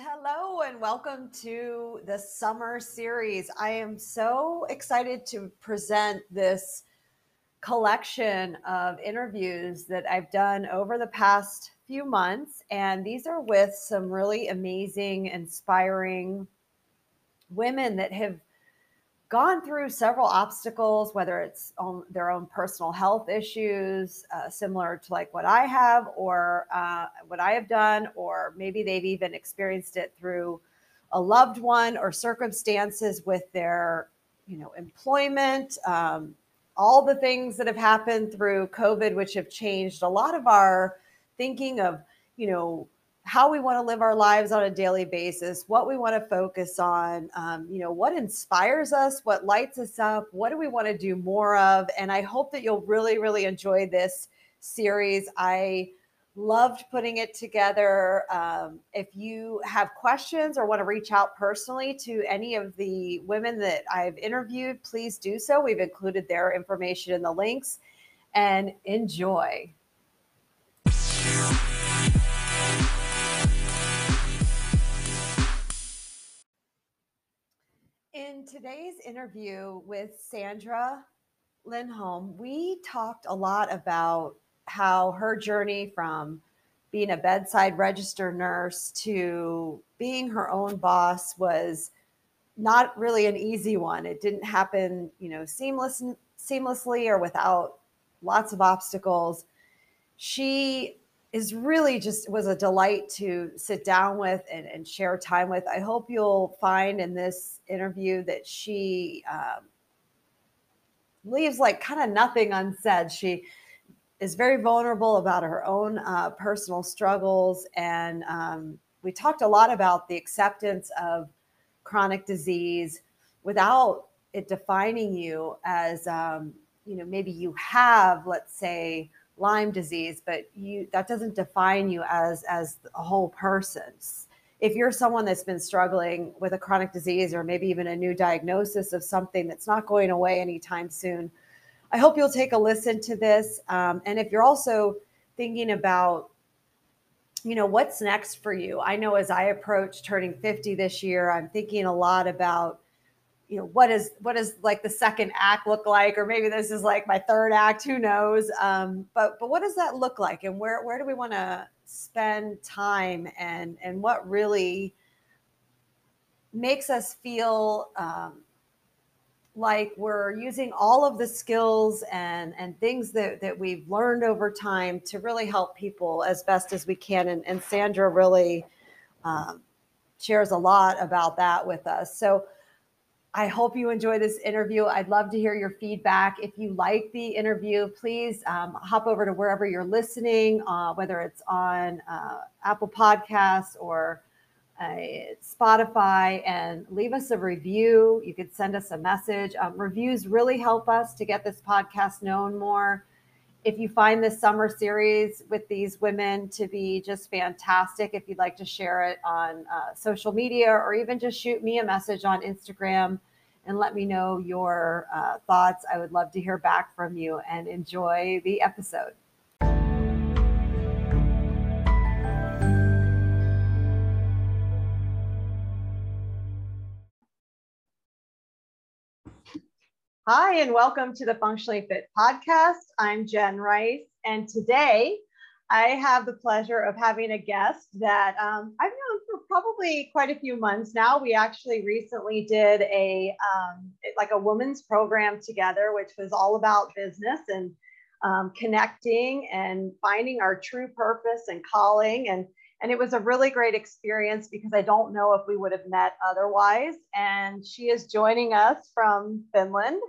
Hello and welcome to the summer series. I am so excited to present this collection of interviews that I've done over the past few months. And these are with some really amazing, inspiring women that have gone through several obstacles, whether it's on their own personal health issues, uh, similar to like what I have or uh, what I have done, or maybe they've even experienced it through a loved one or circumstances with their, you know, employment, um, all the things that have happened through COVID, which have changed a lot of our thinking of, you know, how we want to live our lives on a daily basis, what we want to focus on, um, you know, what inspires us, what lights us up, what do we want to do more of. And I hope that you'll really, really enjoy this series. I loved putting it together. Um, if you have questions or want to reach out personally to any of the women that I've interviewed, please do so. We've included their information in the links and enjoy. In today's interview with Sandra Lindholm, we talked a lot about how her journey from being a bedside register nurse to being her own boss was not really an easy one. It didn't happen, you know, seamless seamlessly or without lots of obstacles. She is really just was a delight to sit down with and, and share time with. I hope you'll find in this interview that she um, leaves like kind of nothing unsaid. She is very vulnerable about her own uh, personal struggles. And um, we talked a lot about the acceptance of chronic disease without it defining you as, um, you know, maybe you have, let's say, Lyme disease, but you that doesn't define you as as a whole person. If you're someone that's been struggling with a chronic disease or maybe even a new diagnosis of something that's not going away anytime soon, I hope you'll take a listen to this. Um, and if you're also thinking about, you know, what's next for you, I know as I approach turning 50 this year, I'm thinking a lot about you know what is what is like the second act look like? Or maybe this is like my third act who knows? Um, but but what does that look like? And where where do we want to spend time? And and what really makes us feel um, like we're using all of the skills and and things that that we've learned over time to really help people as best as we can? And, and sandra really um, shares a lot about that with us. So I hope you enjoy this interview. I'd love to hear your feedback. If you like the interview, please um, hop over to wherever you're listening, uh, whether it's on uh, Apple Podcasts or uh, Spotify, and leave us a review. You could send us a message. Um, reviews really help us to get this podcast known more. If you find this summer series with these women to be just fantastic, if you'd like to share it on uh, social media or even just shoot me a message on Instagram and let me know your uh, thoughts, I would love to hear back from you and enjoy the episode. Hi, and welcome to the Functionally Fit podcast. I'm Jen Rice, and today I have the pleasure of having a guest that um, I've known for probably quite a few months now. We actually recently did a um, like a women's program together, which was all about business and um, connecting and finding our true purpose and calling and and it was a really great experience because I don't know if we would have met otherwise. And she is joining us from Finland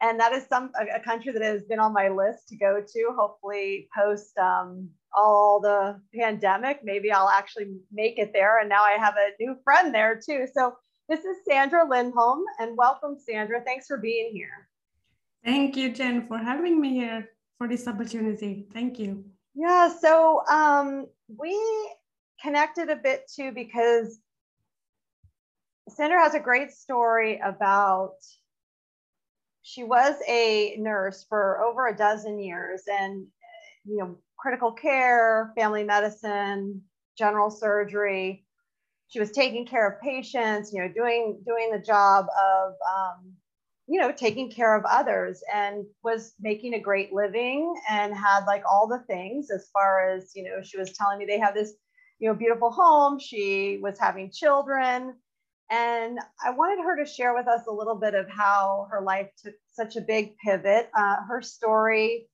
and that is some a, country that has been on my list to go to hopefully post um, all the pandemic. Maybe i'll actually make it there. And now i have a new friend there too. So this is sandra lindholm and welcome sandra. Thanks for being here. Thank you jen for having me here for this opportunity. Thank you. Yeah so um, we connected a bit too because sandra has a great story about she was a nurse for over a dozen years and you know critical care family medicine general surgery. She was taking care of patients, you know, doing doing the job of um, you know taking care of others and was making a great living and had like all the things as far as you know she was telling me they have this you know beautiful home. She was having children and i wanted her to share with us a little bit of how her life took such a big pivot uh, her story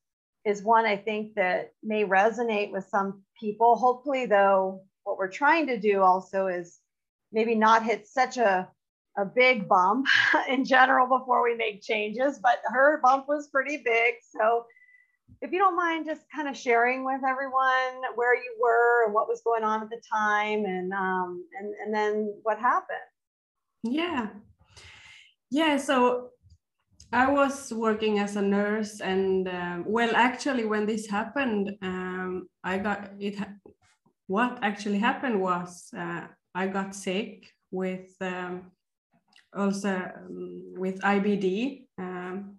is one i think that may resonate with some people hopefully though what we're trying to do also is maybe not hit such a a big bump in general before we make changes, but her bump was pretty big. So if you don't mind just kind of sharing with everyone where you were and what was going on at the time and um, and, and then what happened. Yeah. Yeah. So I was working as a nurse and um, well, actually when this happened, um, I got it. What actually happened was uh, I got sick with um, also um, with IBD, um,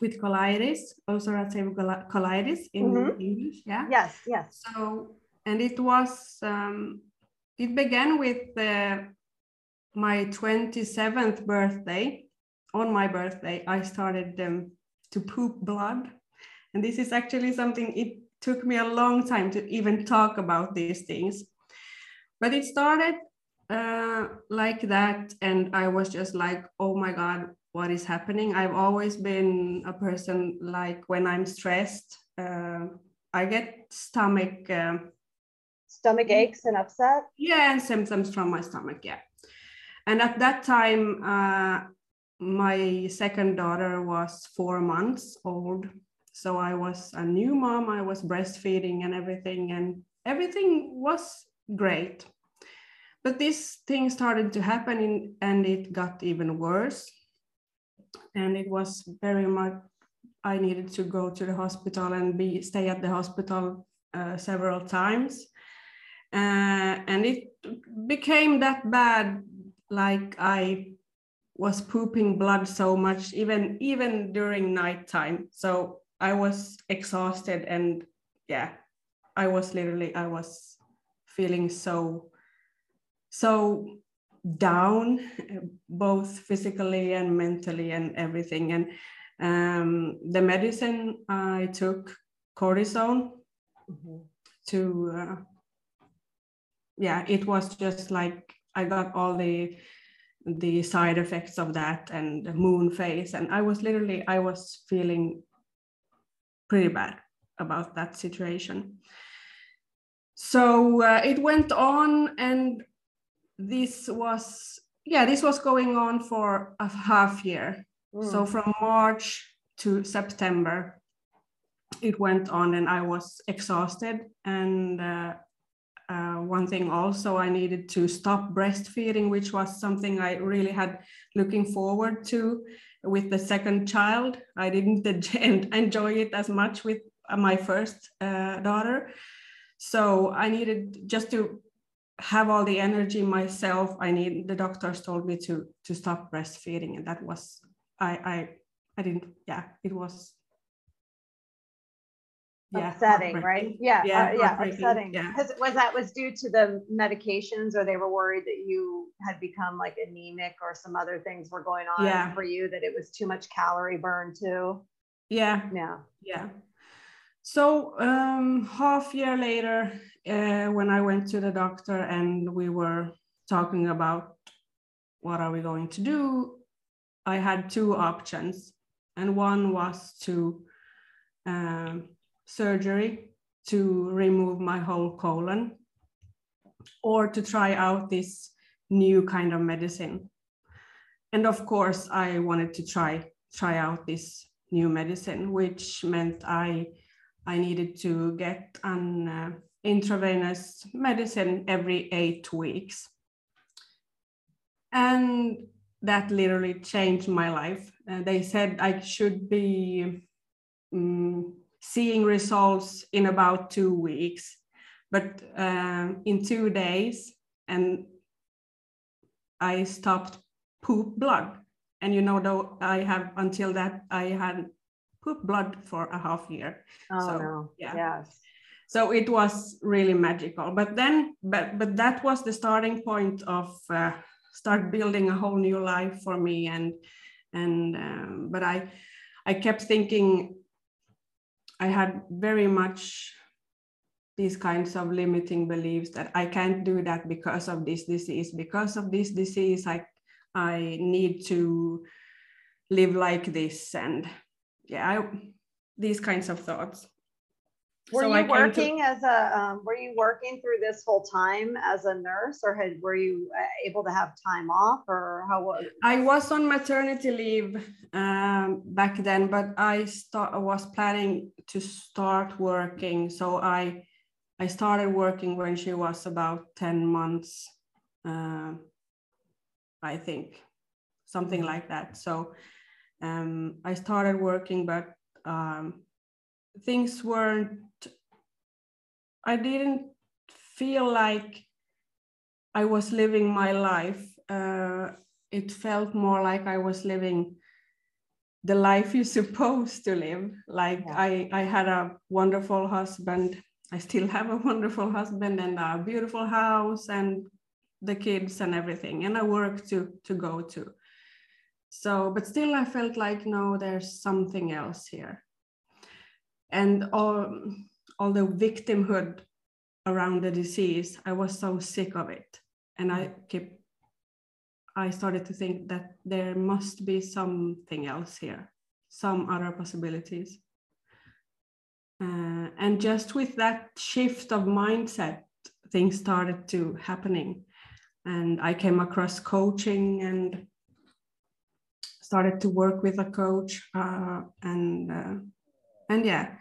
with colitis, ulcerative colitis in mm-hmm. English. Yeah. Yes. Yes. So, and it was, um, it began with my 27th birthday. On my birthday, I started um, to poop blood. And this is actually something, it took me a long time to even talk about these things. But it started uh, like that and i was just like oh my god what is happening i've always been a person like when i'm stressed uh, i get stomach um, stomach aches and upset yeah and symptoms from my stomach yeah and at that time uh, my second daughter was four months old so i was a new mom i was breastfeeding and everything and everything was great but this thing started to happen in, and it got even worse. And it was very much, I needed to go to the hospital and be stay at the hospital uh, several times. Uh, and it became that bad, like I was pooping blood so much, even even during nighttime. So I was exhausted and yeah, I was literally I was feeling so so down both physically and mentally and everything and um, the medicine i took cortisone mm-hmm. to uh, yeah it was just like i got all the the side effects of that and the moon face. And i was literally i was feeling pretty bad about that situation. So uh, it went on and this was yeah this was going on for a half year. Mm. so from march to september it went on and i was exhausted and uh, uh, one thing also i needed to stop breastfeeding which was something i really had looking forward to with the second child. I didn't enjoy it as much with my first uh, daughter. So i needed just to have all the energy myself. I need the doctors told me to to stop breastfeeding and that was i i i didn't yeah it was yeah, upsetting right? Yeah yeah, uh, yeah upsetting. yeah. was that was due to the medications or they were worried that you had become like anemic or some other things were going on yeah. for you that it was too much calorie burn too? Yeah. Yeah. Yeah. So um half year later uh, when I went to the doctor and we were talking about what are we going to do, I had two options, and one was to um, surgery to remove my whole colon, or to try out this new kind of medicine. And of course, I wanted to try try out this new medicine, which meant I I needed to get an uh, intravenous medicine every eight weeks. And that literally changed my life. Uh, they said I should be um, seeing results in about two weeks, but uh, in two days, and I stopped poop blood. And you know, though I have until that I had poop blood for a half year. Oh so, no! Yeah. Yes so it was really magical but then but but that was the starting point of uh, start building a whole new life for me and and um, but i i kept thinking i had very much these kinds of limiting beliefs that i can't do that because of this disease. Because of this disease i i need to live like this. And yeah I, these kinds of thoughts were so you working to, as a um, were you working through this whole time as a nurse or had were you uh, able to have time off or how was i was on maternity leave um, back then but i start, was planning to start working. So i i started working when she was about 10 months uh, i think something mm-hmm. like that. So um, i started working but um, things weren't i didn't feel like i was living my life uh, it felt more like i was living the life you're supposed to live. Like yeah. i i had a wonderful husband. I still have a wonderful husband and a beautiful house and the kids and everything and a work to to go to. So but still i felt like no there's something else here. And all, all the victimhood around the disease i was so sick of it. And i kept i started to think that there must be something else here some other possibilities. Uh, and just with that shift of mindset things started to happening. And i came across coaching and started to work with a coach uh, and uh, and yeah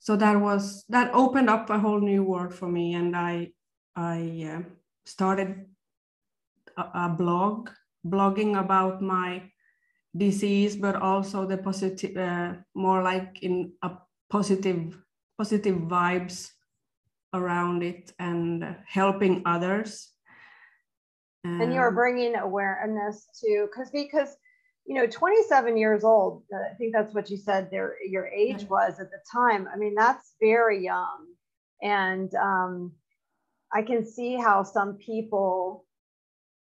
so that was that opened up a whole new world for me and i i uh, started a, a, blog blogging about my disease but also the positive uh, more like in a positive positive vibes around it and helping others. And you're bringing awareness to because because you know 27 years old uh, i think that's what you said there your age was at the time. I mean that's very young. And um, i can see how some people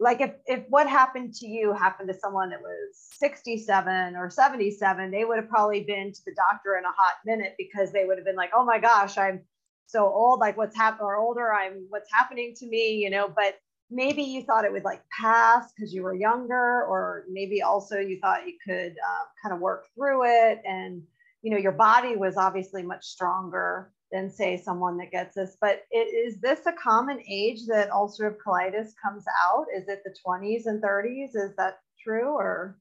like if, if what happened to you happened to someone that was 67 or 77 they would have probably been to the doctor in a hot minute because they would have been like oh my gosh i'm so old like what's happening or older i'm what's happening to me you know but maybe you thought it would like pass because you were younger or maybe also you thought you could uh, kind of work through it and you know your body was obviously much stronger than say someone that gets this but it, is this a common age that ulcerative colitis comes out? Is it the 20s and 30s is that true or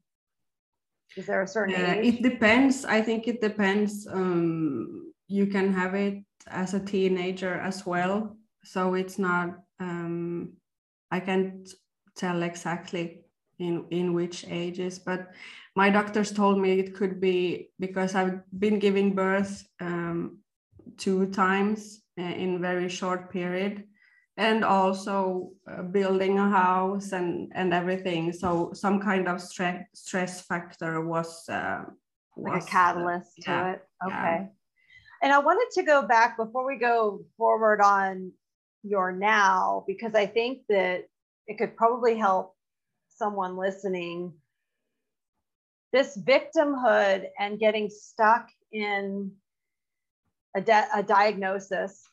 is there a certain uh, age? it depends. I think it depends um, you can have it as a teenager as well so it's not um, I can't tell exactly in in which ages, but my doctors told me it could be because I've been giving birth um, two times uh, in very short period, and also uh, building a house and and everything. So some kind of stress stress factor was, uh, was like a catalyst to yeah, it. Okay. Yeah. And I wanted to go back before we go forward on your now because I think that it could probably help someone listening. This victimhood and getting stuck in a, a diagnosis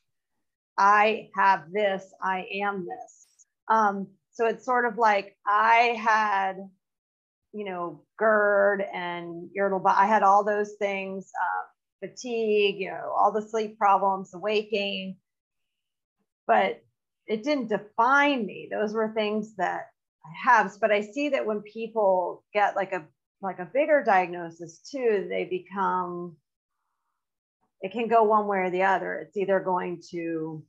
I have this, I am this. Um, so it's sort of like I had, you know, GERD and irritable, I had all those things, uh, fatigue, you know, all the sleep problems, the weight gain. But it didn't define me. Those were things that I have. But I see that when people get like a like a bigger diagnosis too, they become it can go one way or the other. It's either going to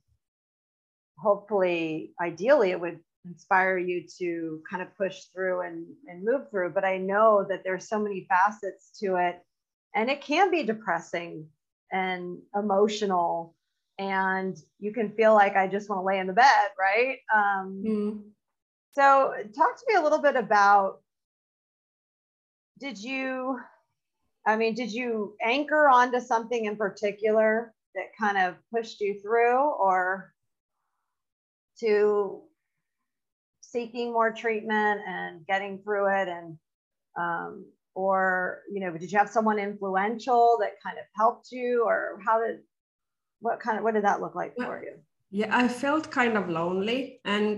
hopefully, ideally, it would inspire you to kind of push through and, and move through. But I know that there's so many facets to it. And it can be depressing and emotional and you can feel like I just want to lay in the bed, right? Um, mm. So, talk to me a little bit about did you, I mean, did you anchor onto something in particular that kind of pushed you through or to seeking more treatment and getting through it and um, or you know did you have someone influential that kind of helped you or how did what kind of what did that look like for you? Yeah i felt kind of lonely. And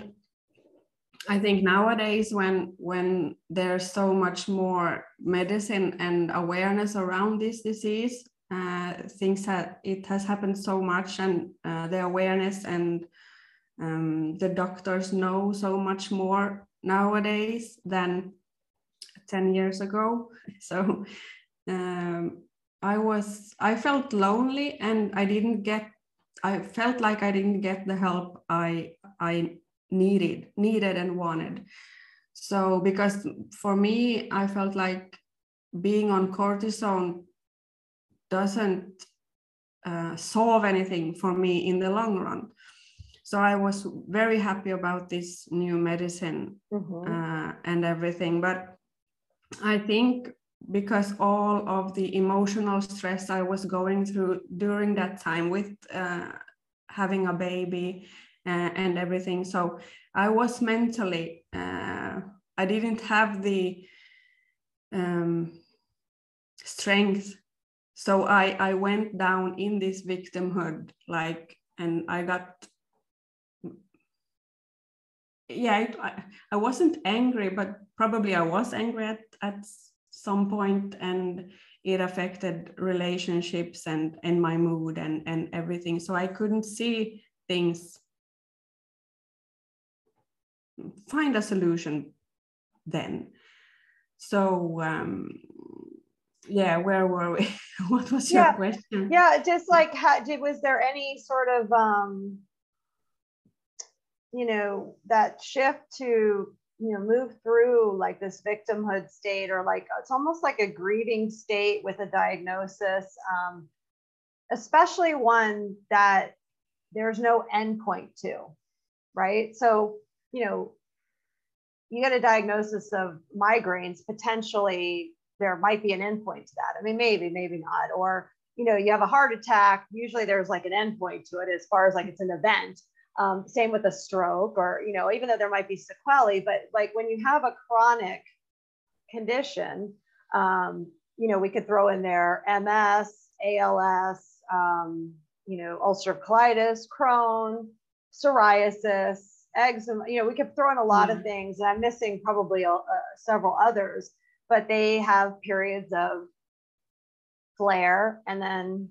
i think nowadays when when there's so much more medicine and awareness around this disease uh, things that it has happened so much and uh, the awareness and um, the doctors know so much more nowadays than 10 years ago. So um, i was i felt lonely and i didn't get i felt like i didn't get the help i i needed needed and wanted so because for me i felt like being on cortisone doesn't uh, solve anything for me in the long run so i was very happy about this new medicine mm-hmm. uh, and everything but i think because all of the emotional stress i was going through during that time with uh, having a baby uh, and everything. So i was mentally uh, i didn't have the um, strength. So i i went down in this victimhood like and i got yeah I, I wasn't angry but probably i was angry at, at some point and it affected relationships and and my mood and and everything. So i couldn't see things. Find a solution then. So um yeah where were we? What was your yeah. question? Yeah just like how did was there any sort of um you know that shift to you know move through like this victimhood state or like it's almost like a grieving state with a diagnosis um, especially one that there's no endpoint to right so you know you get a diagnosis of migraines potentially there might be an endpoint to that. I mean, maybe, maybe not. Or, you know, you have a heart attack, usually there's like an endpoint to it as far as like it's an event. Um, same with a stroke, or, you know, even though there might be sequelae, but like when you have a chronic condition, um, you know, we could throw in there MS, ALS, um, you know, ulcerative colitis, Crohn, psoriasis, eczema. You know, we could throw in a lot mm-hmm. of things. And I'm missing probably uh, several others but they have periods of flare and then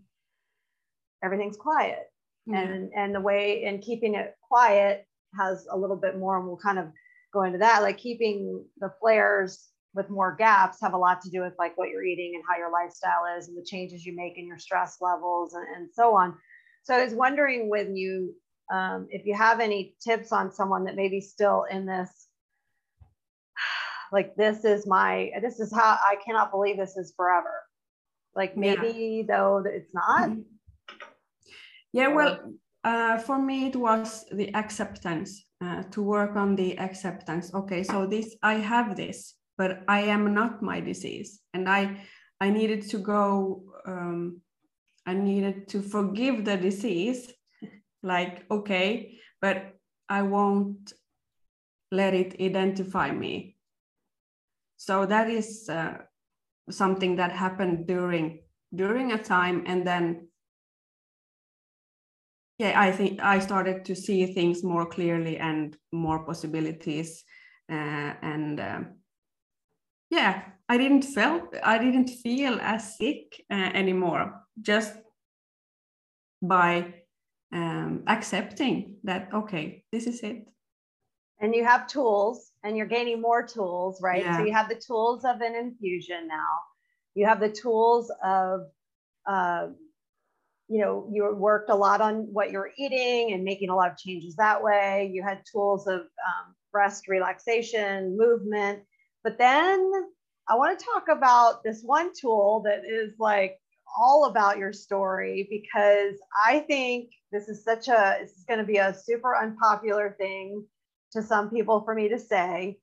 everything's quiet. Yeah. And and the way and keeping it quiet has a little bit more, and we'll kind of go into that. Like keeping the flares with more gaps have a lot to do with like what you're eating and how your lifestyle is and the changes you make in your stress levels and, and so on. So I was wondering when you um, if you have any tips on someone that maybe still in this like this is my this is how i cannot believe this is forever like maybe yeah. though it's not mm-hmm. Yeah well uh, for me it was the acceptance uh, to work on the acceptance. Okay so this i have this but i am not my disease and i i needed to go um, i needed to forgive the disease like okay but i won't let it identify me. So that is uh, something that happened during during a time and then yeah i think i started to see things more clearly and more possibilities uh, and uh, yeah i didn't feel i didn't feel as sick uh, anymore just by um, accepting that okay this is it and you have tools and you're gaining more tools, right? Yeah. So you have the tools of an infusion now. You have the tools of, uh, you know, you worked a lot on what you're eating and making a lot of changes that way. You had tools of um, breast relaxation, movement. But then I want to talk about this one tool that is like all about your story because I think this is such a, this is going to be a super unpopular thing to some people for me to say,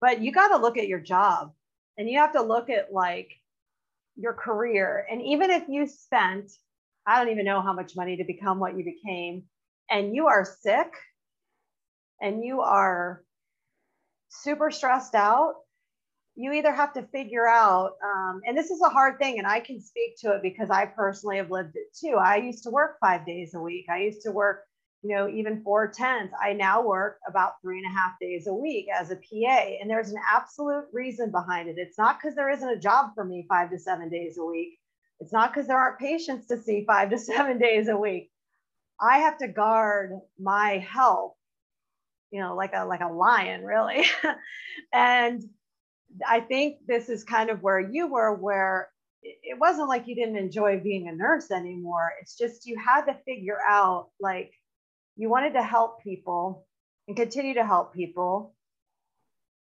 but you got to look at your job and you have to look at like your career. And even if you spent I don't even know how much money to become what you became, and you are sick and you are super stressed out, you either have to figure out, um, and this is a hard thing, and I can speak to it because I personally have lived it too. I used to work five days a week. I used to work, you know, even four tens. I now work about three and a half days a week as a PA, and there's an absolute reason behind it. It's not because there isn't a job for me five to seven days a week. It's not because there aren't patients to see five to seven days a week. I have to guard my health, you know, like a like a lion, really. and I think this is kind of where you were, where it wasn't like you didn't enjoy being a nurse anymore. It's just you had to figure out like you wanted to help people and continue to help people.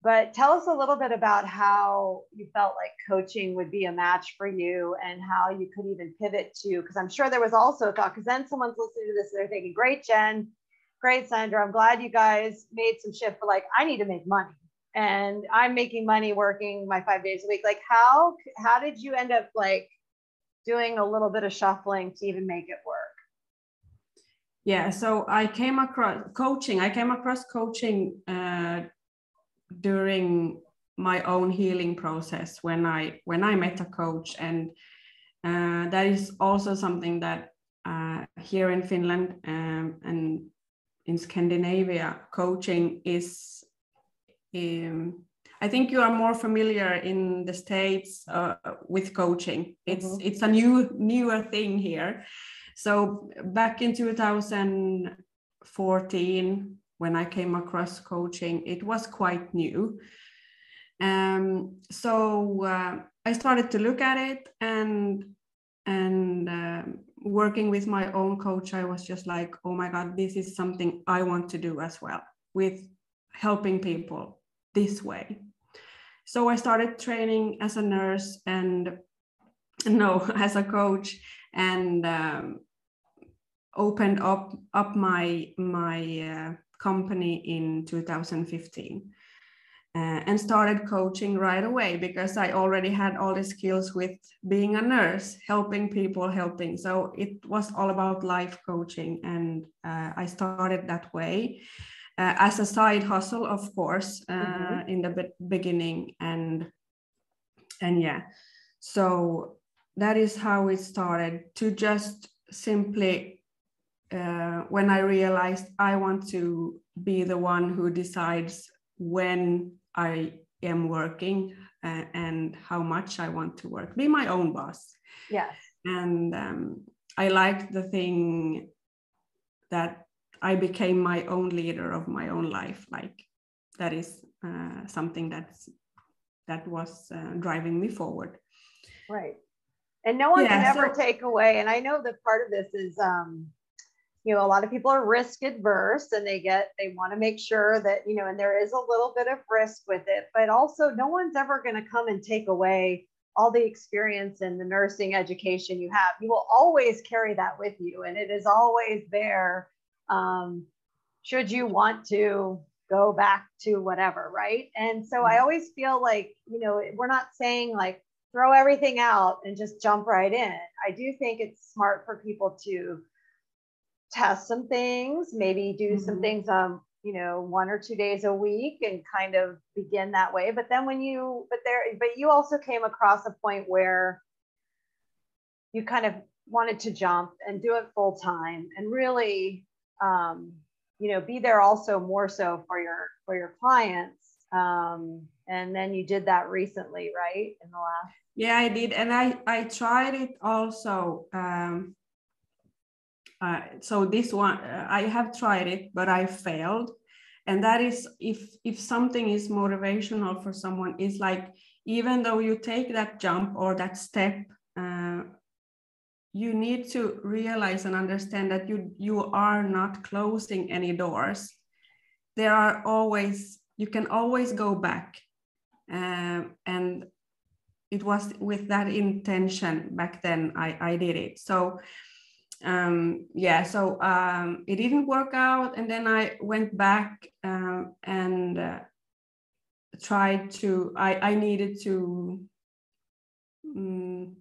But tell us a little bit about how you felt like coaching would be a match for you and how you could even pivot to, because I'm sure there was also a thought, because then someone's listening to this, they're thinking, great, Jen, great, Sandra. I'm glad you guys made some shift, but like, I need to make money and I'm making money working my five days a week. Like how how did you end up like doing a little bit of shuffling to even make it work? Yeah, so I came across coaching. I came across coaching uh, during my own healing process when I when I met a coach, and uh, that is also something that uh, here in Finland um, and in Scandinavia, coaching is um, I think you are more familiar in the states uh, with coaching. It's mm-hmm. it's a new newer thing here. So back in 2014, when I came across coaching, it was quite new. Um, so uh, I started to look at it and and uh, working with my own coach, I was just like, oh my god, this is something I want to do as well with helping people this way. So I started training as a nurse and no, as a coach, and um, opened up up my my uh, company in 2015. Uh, and started coaching right away because I already had all the skills with being a nurse, helping people, helping. So it was all about life coaching, and uh, I started that way uh, as a side hustle, of course, uh, mm-hmm. in the be- beginning, and and yeah, so that is how it started. To just simply, uh, when I realized I want to be the one who decides when I am working uh, and how much I want to work, be my own boss. Yes. And um, I liked the thing that I became my own leader of my own life. Like that is uh, something that's that was uh, driving me forward. Right. And no one yeah, can ever so, take away. And I know that part of this is, um, you know, a lot of people are risk adverse and they get, they want to make sure that, you know, and there is a little bit of risk with it, but also no one's ever going to come and take away all the experience and the nursing education you have. You will always carry that with you and it is always there um, should you want to go back to whatever, right? And so I mm-hmm. always feel like, you know, we're not saying like throw everything out and just jump right in. I do think it's smart for people to test some things, maybe do mm-hmm. some things um, you know, one or two days a week and kind of begin that way. But then when you, but there, but you also came across a point where you kind of wanted to jump and do it full time and really um, you know be there also more so for your for your clients um, and then you did that recently right in the last yeah i did and i i tried it also um, uh, so this one uh, i have tried it but i failed. And that is if if something is motivational for someone is like even though you take that jump or that step uh, you need to realize and understand that you you are not closing any doors. There are always you can always go back. Um, and it was with that intention back then i i did it. So um, yeah so um, it didn't work out and then i went back um, and uh, tried to i i needed to um,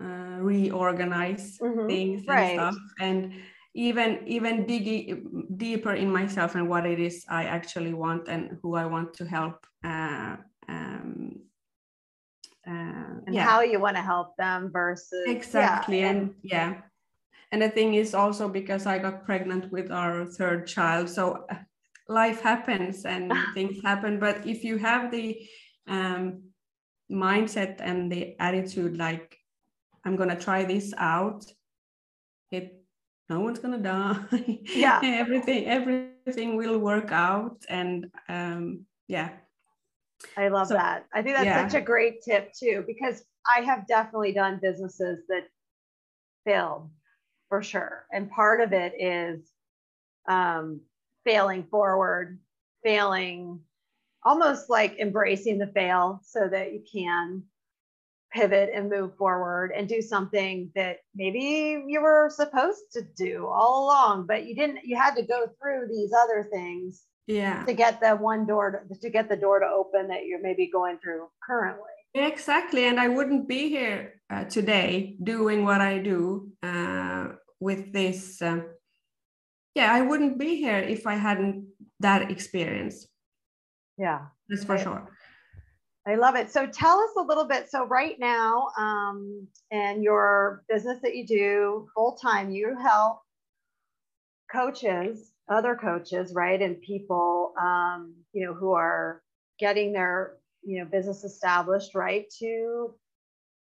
uh, reorganize Mhm, things and stuff and even even digging deeper in myself and what it is i actually want and who i want to help uh, um, uh, And yeah. how you want to help them versus yeah, exactly and yeah. And the thing is also because i got pregnant with our third child so uh, life happens and things happen but if you have the um, mindset and the attitude like i'm going to try this out it no one's going to die. Yeah. everything everything will work out and um, yeah I love So, that. I think that's yeah. such a great tip too, because I have definitely done businesses that failed for sure. And part of it is um, failing forward, failing, almost like embracing the fail so that you can pivot and move forward and do something that maybe you were supposed to do all along, but you didn't, you had to go through these other things yeah to get the one door to, to get the door to open that you're maybe going through currently. Exactly, and I wouldn't be here uh, today doing what I do uh, with this. Um, yeah, I wouldn't be here if I hadn't that experience. Yeah, That's for sure. I love it. So tell us a little bit. So right now, um, and your business that you do full time, you help coaches, other coaches, right, and people, um, you know, who are getting their you know business established, right, to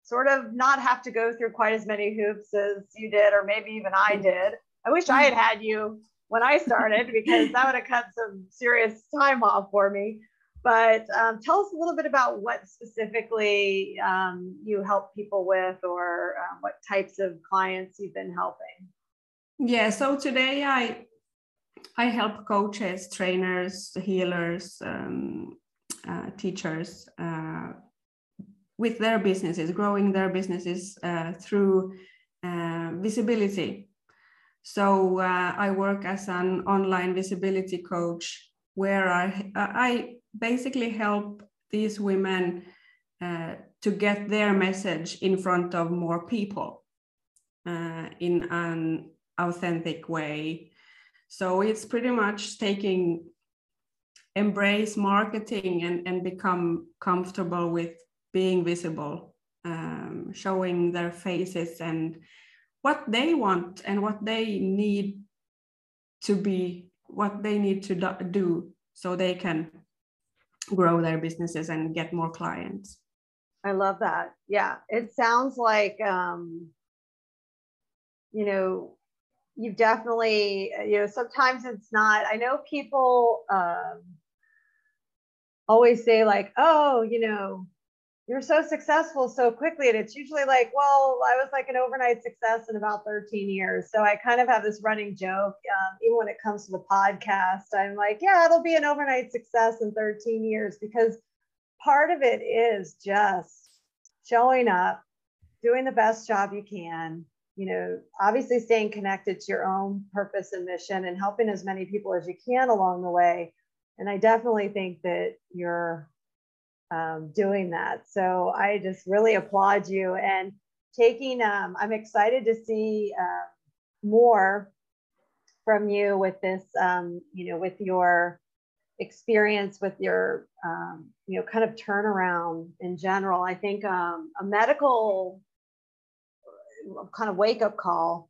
sort of not have to go through quite as many hoops as you did, or maybe even I did. I wish I had had you when I started because that would have cut some serious time off for me. But um, tell us a little bit about what specifically um, you help people with, or um, what types of clients you've been helping. Yeah. So today I I help coaches, trainers, healers, um, uh, teachers uh, with their businesses, growing their businesses uh, through uh, visibility. So uh, I work as an online visibility coach, where I I basically help these women uh, to get their message in front of more people in an authentic way. So it's pretty much taking embrace marketing and, and become comfortable with being visible, um, showing their faces and what they want and what they need to be, what they need to do- so they can grow their businesses and get more clients. I love that. Yeah, it sounds like um, you know you definitely you know sometimes it's not. I know people um, always say like, oh, you know, you're so successful so quickly, and it's usually like, well, I was like an overnight success in about 13 years. So I kind of have this running joke, um, even when it comes to the podcast. I'm like, yeah, it'll be an overnight success in 13 years because part of it is just showing up, doing the best job you can, you know, obviously staying connected to your own purpose and mission and helping as many people as you can along the way. And I definitely think that you're um, doing that. So I just really applaud you and taking, um, I'm excited to see uh, more from you with this, um, you know, with your experience with your um, you know kind of turnaround in general i think um, a medical kind of wake up call.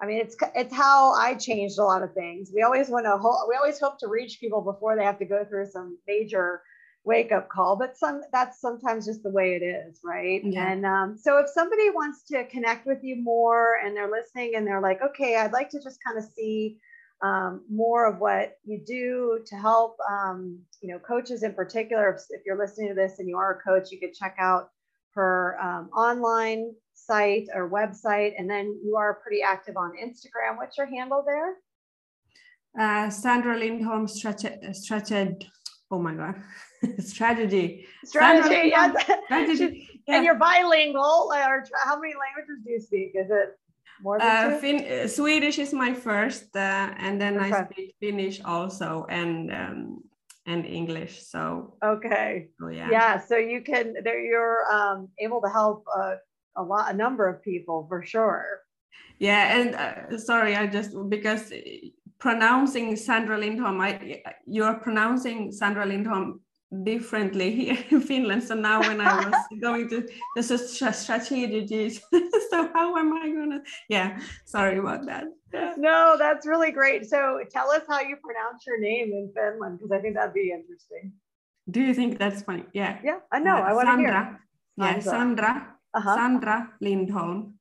I mean it's it's how i changed a lot of things. We always want to ho- we always hope to reach people before they have to go through some major wake up call but some that's sometimes just the way it is right? Yeah. and um, so if somebody wants to connect with you more and they're listening and they're like okay i'd like to just kind of see um, more of what you do to help um, you know coaches in particular if, if you're listening to this and you are a coach you could check out her um, online site or website and then you are pretty active on instagram what's your handle there Uh, Sandra Lindholm strategy, oh my God, strategy. strategy yes. Strategy. and you're bilingual or how many languages do you speak is it more than Uh, fin- uh, Swedish is my first, uh, and then I speak Finnish also, and um, and English. So, okay so yeah. yeah so you can there you're um, able to help uh, a lot, a number of people for sure. Yeah, and uh, sorry, I just because pronouncing Sandra Lindholm, I you're pronouncing Sandra Lindholm differently here in Finland. So now when I was going to the strategies, so how am I gonna? Yeah, sorry about that. Yeah. No, that's really great. So tell us how you pronounce your name in Finland because I think that'd be interesting. Do you think that's funny? Yeah. Yeah, I know. Uh, I want to hear. Yeah, Sandra. Uh-huh. Sandra Lindholm.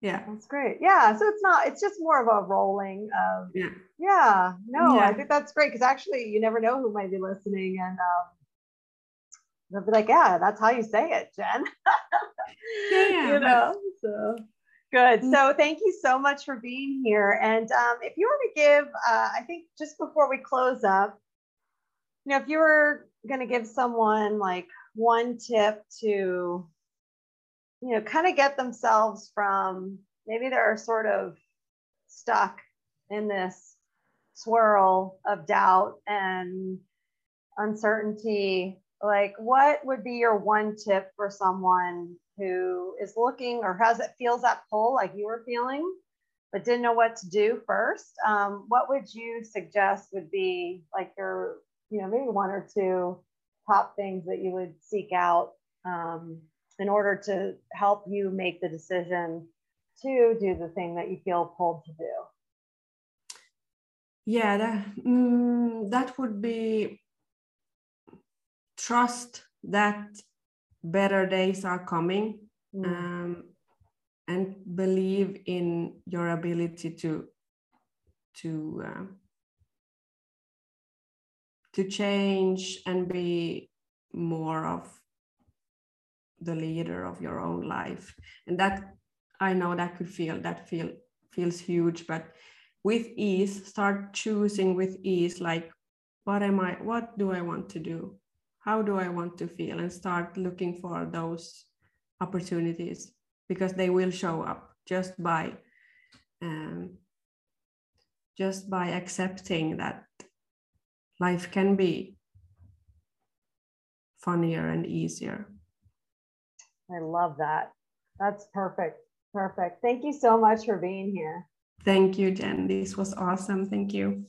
Yeah. That's great. Yeah. So it's not, it's just more of a rolling of, yeah. Yeah. No, yeah. I think that's great because actually you never know who might be listening and um, they'll be like, yeah, that's how you say it, Jen. yeah. you know, so good. Mm. So thank you so much for being here. And um, if you were to give, uh, I think just before we close up, you know, if you were going to give someone like one tip to you know, kind of get themselves from maybe they're sort of stuck in this swirl of doubt and uncertainty. Like, what would be your one tip for someone who is looking or has it feels that pull like you were feeling, but didn't know what to do first? Um, what would you suggest would be like your, you know, maybe one or two top things that you would seek out um, in order to help you make the decision to do the thing that you feel pulled to do? Yeah, that, mm, that would be trust that better days are coming mm. um, and believe in your ability to to uh, to change and be more of the leader of your own life. And that i know that could feel that feel feels huge but with ease start choosing with ease like what am i what do i want to do? How do i want to feel? And start looking for those opportunities because they will show up just by um, just by accepting that life can be funnier and easier I love that. That's perfect. Perfect. Thank you so much for being here. Thank you, Jen. This was awesome. Thank you.